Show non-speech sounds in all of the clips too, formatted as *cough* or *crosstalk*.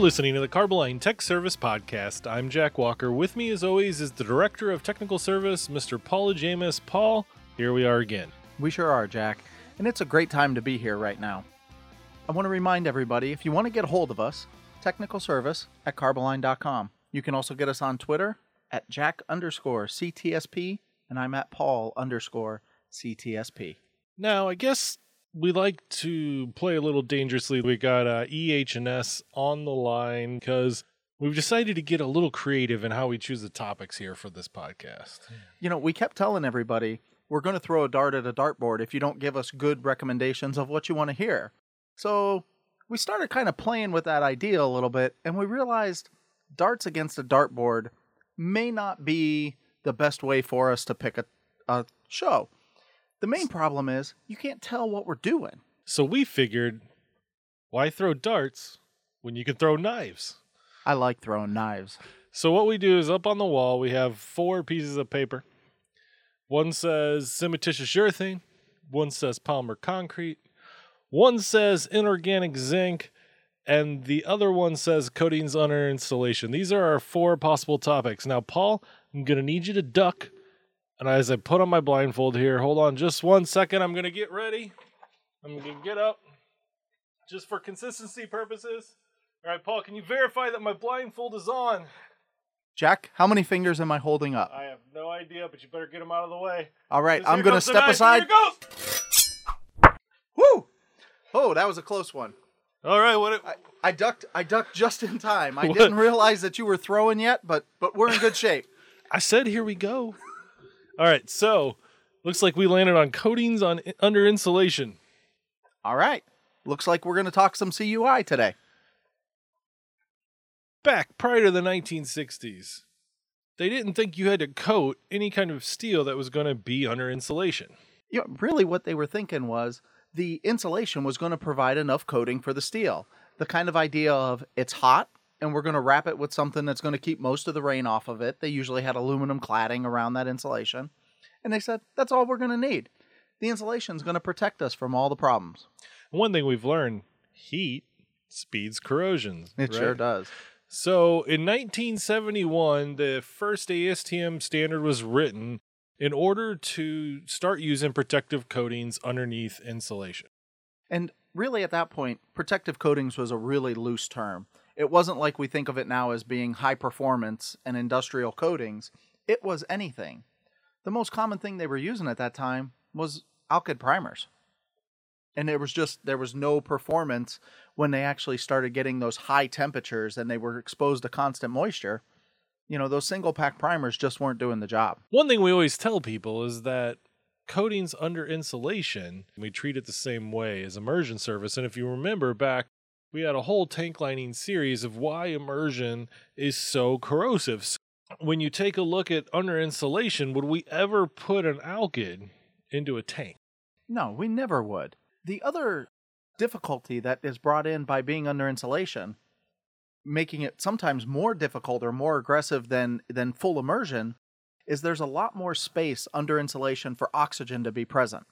listening to the Carboline Tech Service Podcast. I'm Jack Walker. With me, as always, is the Director of Technical Service, Mr. Paul Jamis. Paul, here we are again. We sure are, Jack. And it's a great time to be here right now. I want to remind everybody if you want to get a hold of us, technical service at carboline.com. You can also get us on Twitter at Jack underscore CTSP, and I'm at Paul underscore CTSP. Now, I guess we like to play a little dangerously. We got uh, EH&S on the line because we've decided to get a little creative in how we choose the topics here for this podcast. You know, we kept telling everybody we're going to throw a dart at a dartboard if you don't give us good recommendations of what you want to hear. So we started kind of playing with that idea a little bit, and we realized darts against a dartboard may not be the best way for us to pick a, a show. The main problem is you can't tell what we're doing. So we figured, why throw darts when you can throw knives? I like throwing knives. So what we do is up on the wall, we have four pieces of paper. One says cementitious urethane, one says polymer concrete, one says inorganic zinc, and the other one says coatings under installation. These are our four possible topics. Now, Paul, I'm going to need you to duck and as I put on my blindfold here, hold on just one second. I'm going to get ready. I'm going to get up just for consistency purposes. All right, Paul, can you verify that my blindfold is on? Jack, how many fingers am I holding up? I have no idea, but you better get them out of the way. All right, I'm going to step aside. Here goes. Woo! Oh, that was a close one. All right, what? It, I, I ducked. I ducked just in time. I *laughs* What? didn't realize that you were throwing yet, but but we're in good shape. *laughs* I said, here we go. All right, so looks like we landed on coatings on under insulation. All right. Looks like we're going to talk some CUI today. back prior to the 1960s, they didn't think you had to coat any kind of steel that was going to be under insulation. You know, really, what they were thinking was the insulation was going to provide enough coating for the steel. The kind of idea of it's hot and we're going to wrap it with something that's going to keep most of the rain off of it. They usually had aluminum cladding around that insulation. And they said, that's all we're going to need. The insulation is going to protect us from all the problems. One thing we've learned heat speeds corrosion. It sure does. So in 1971, the first ASTM standard was written in order to start using protective coatings underneath insulation. And really, at that point, protective coatings was a really loose term. It wasn't like we think of it now as being high performance and industrial coatings. It was anything. The most common thing they were using at that time was alkyd primers. And there was just there was no performance when they actually started getting those high temperatures and they were exposed to constant moisture. You know, those single pack primers just weren't doing the job. One thing we always tell people is that coatings under insulation, we treat it the same way as immersion surface. And if you remember back, we had a whole tank lining series of why immersion is so corrosive. So when you take a look at under insulation, would we ever put an alkyd into a tank? No, we never would. The other difficulty that is brought in by being under insulation, making it sometimes more difficult or more aggressive than than full immersion, is there's a lot more space under insulation for oxygen to be present.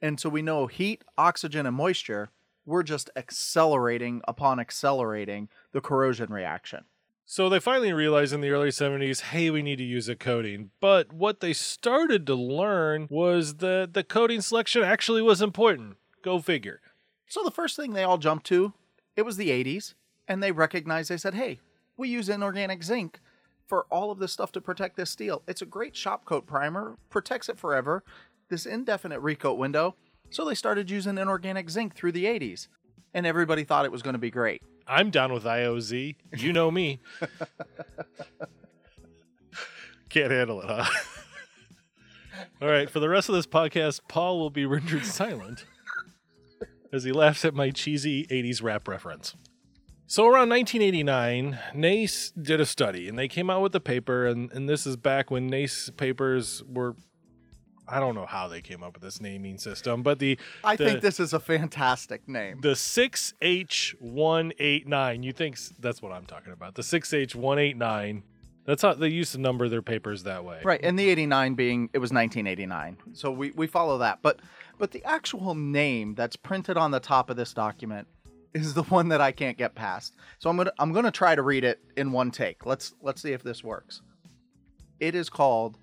And so we know heat, oxygen, and moisture, we're just accelerating upon accelerating the corrosion reaction. So they finally realized in the early 70s, hey, we need to use a coating. But what they started to learn was that the coating selection actually was important. Go figure. So the first thing they all jumped to, it was the 80s, and they recognized they said, "Hey, we use inorganic zinc for all of this stuff to protect this steel. It's a great shop coat primer, protects it forever. This indefinite recoat window." So they started using inorganic zinc through the 80s, and everybody thought it was going to be great. I'm down with IOZ. You know me. *laughs* Can't handle it, huh? All right, for the rest of this podcast, Paul will be rendered silent as he laughs at my cheesy 80s rap reference. So around 1989, NACE did a study and they came out with a paper, and, and this is back when NACE papers were. I don't know how they came up with this naming system, but the I the- think this is a fantastic name. the 6H189. You think that's what I'm talking about. The 6H189. That's how they used to number their papers that way. Right, and the 89 being it was 1989. So we, we follow that. But but the actual name that's printed on the top of this document is the one that I can't get past. So I'm gonna I'm gonna try to read it in one take. Let's let's see if this works. It is called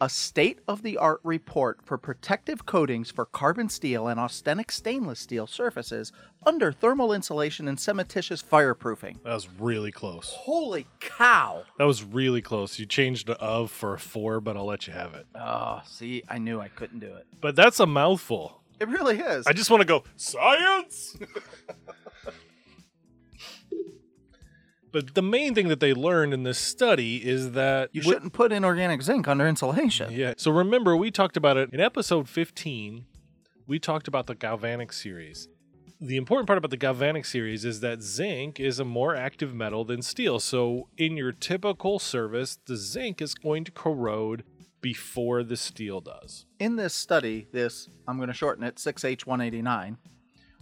a state of the art report for protective coatings for carbon steel and austenitic stainless steel surfaces under thermal insulation and cementitious fireproofing. That was really close. Holy cow! That was really close. You changed the of for a four, but I'll let you have it. Oh, see, I knew I couldn't do it. But that's a mouthful. It really is. I just want to go science. *laughs* but the main thing that they learned in this study is that you shouldn't put inorganic zinc under insulation. Yeah. So remember, we talked about it in episode 15. We talked about the galvanic series. The important part about the galvanic series is that zinc is a more active metal than steel. So in your typical service, the zinc is going to corrode before the steel does. In this study, this, I'm going to shorten it, 6H189,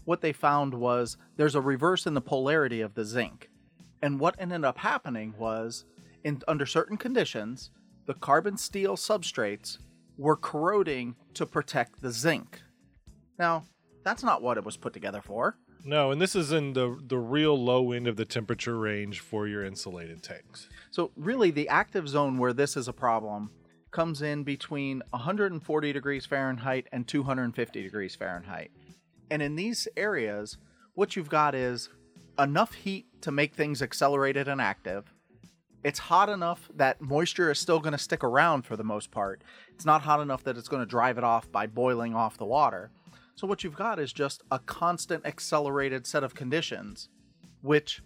what they found was there's a reverse in the polarity of the zinc. And what ended up happening was, in under certain conditions, the carbon steel substrates were corroding to protect the zinc. Now, that's not what it was put together for. No, and this is in the the real low end of the temperature range for your insulated tanks. So, really, the active zone where this is a problem comes in between 140 degrees Fahrenheit and 250 degrees Fahrenheit. And in these areas, what you've got is enough heat to make things accelerated and active. It's hot enough that moisture is still going to stick around for the most part. It's not hot enough that it's going to drive it off by boiling off the water. So, what you've got is just a constant accelerated set of conditions, which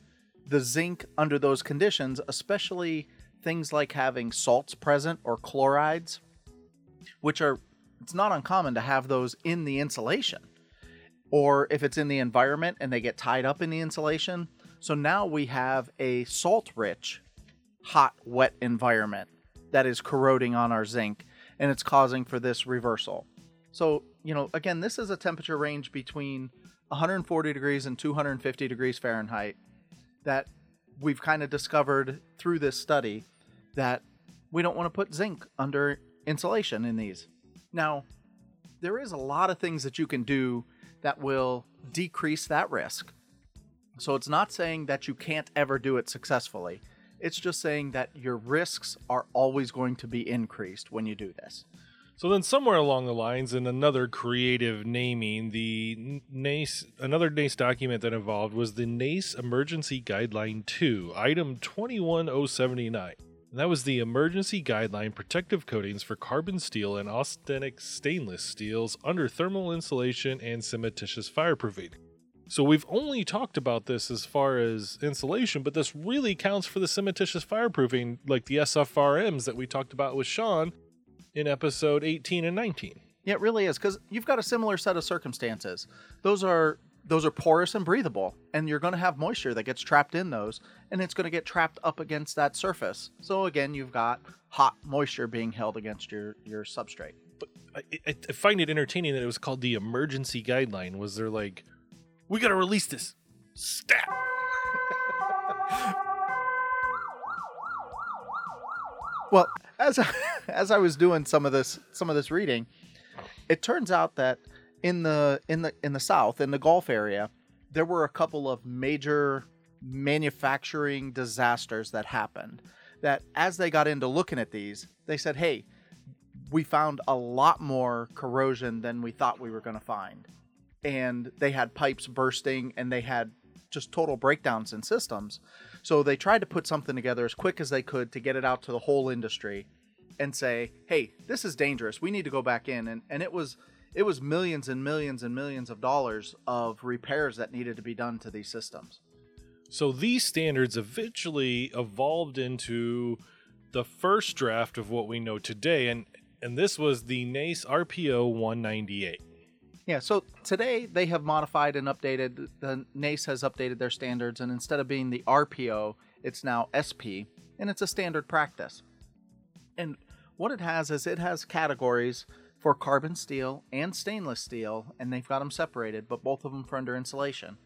the zinc under those conditions, especially things like having salts present or chlorides, which are, it's not uncommon to have those in the insulation. Or if it's in the environment and they get tied up in the insulation. So now we have a salt rich, hot, wet environment that is corroding on our zinc and it's causing for this reversal. So, you know, again, this is a temperature range between 140 degrees and 250 degrees Fahrenheit that we've kind of discovered through this study that we don't want to put zinc under insulation in these. Now, there is a lot of things that you can do that will decrease that risk. So it's not saying that you can't ever do it successfully. It's just saying that your risks are always going to be increased when you do this. So then, somewhere along the lines, in another creative naming, the NACE, another NACE document that involved was the NACE Emergency Guideline 2, item 21079. That was the emergency guideline protective coatings for carbon steel and austenitic stainless steels under thermal insulation and cementitious fireproofing. So we've only talked about this as far as insulation, but this really counts for the cementitious fireproofing, like the SFRMs that we talked about with Sean in episode 18 and 19. Yeah, it really is because you've got a similar set of circumstances. Those are those are porous and breathable, and you're going to have moisture that gets trapped in those, and it's going to get trapped up against that surface. So again, you've got hot moisture being held against your your substrate. but I, I find it entertaining that it was called the emergency guideline. Was there like, we got to release this? Stat. *laughs* Well, as I, *laughs* as I was doing some of this some of this reading, it turns out that in the in the in the south in the Gulf area, there were a couple of major manufacturing disasters that happened. That as they got into looking at these, they said, "Hey, we found a lot more corrosion than we thought we were going to find." And they had pipes bursting and they had just total breakdowns in systems. So they tried to put something together as quick as they could to get it out to the whole industry and say, "Hey, this is dangerous. We need to go back in." And and it was it was millions and millions and millions of dollars of repairs that needed to be done to these systems. So these standards eventually evolved into the first draft of what we know today, and and this was the NACE RPO 198. Yeah, so today they have modified and updated. The NACE has updated their standards, and instead of being the RPO, it's now SP, and it's a standard practice. And what it has is it has categories for carbon steel and stainless steel, and they've got them separated, but both of them for under insulation.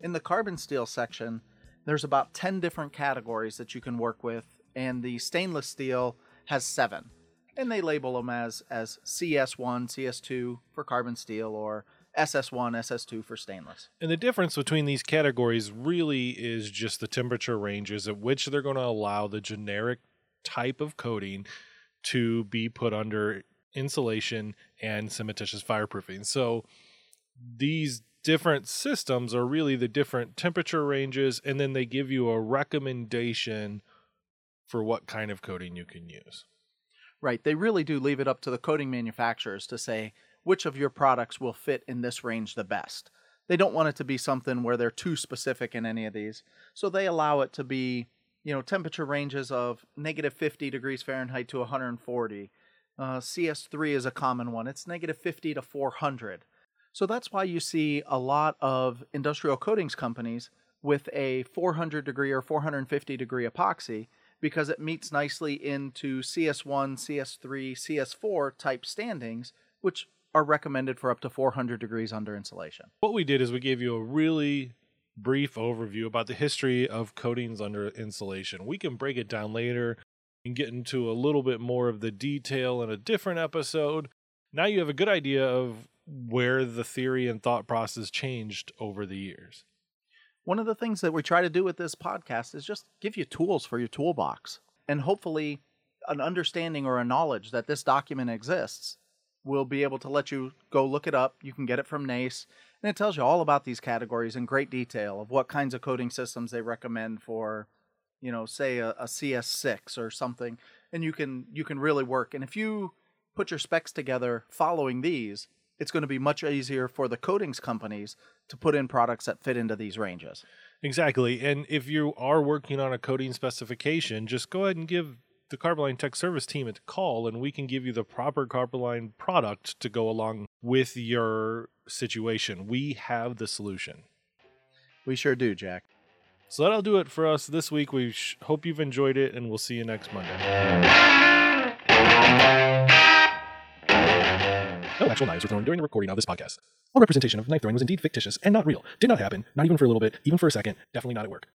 In the carbon steel section, there's about 10 different categories that you can work with, and the stainless steel has seven. And they label them as, as CS1, CS2 for carbon steel, or SS1, SS2 for stainless. And the difference between these categories really is just the temperature ranges at which they're going to allow the generic type of coating to be put under insulation and cementitious fireproofing. So these different systems are really the different temperature ranges, and then they give you a recommendation for what kind of coating you can use. Right. They really do leave it up to the coating manufacturers to say which of your products will fit in this range the best. They don't want it to be something where they're too specific in any of these. So they allow it to be, you know, temperature ranges of negative 50 degrees Fahrenheit to 140. Uh, CS3 is a common one. It's negative 50 to 400. So that's why you see a lot of industrial coatings companies with a 400 degree or 450 degree epoxy because it meets nicely into CS1, CS3, CS4 type standings, which are recommended for up to 400 degrees under insulation. What we did is we gave you a really brief overview about the history of coatings under insulation. We can break it down later and get into a little bit more of the detail in a different episode. Now you have a good idea of where the theory and thought process changed over the years. One of the things that we try to do with this podcast is just give you tools for your toolbox and hopefully an understanding or a knowledge that this document exists will be able to let you go look it up. You can get it from NACE and it tells you all about these categories in great detail of what kinds of coating systems they recommend for, you know, say a, a CS6 or something and you can you can really work and if you put your specs together following these, it's going to be much easier for the coatings companies to put in products that fit into these ranges. Exactly. And if you are working on a coating specification, just go ahead and give the Carboline Tech Service team a call and we can give you the proper Carboline product to go along with your situation. We have the solution. We sure do, Jack. So that'll do it for us this week. We sh- hope you've enjoyed it and we'll see you next Monday. No actual knives were thrown during the recording of this podcast. All representation of knife throwing was indeed fictitious and not real. Did not happen, not even for a little bit, even for a second, definitely not at work.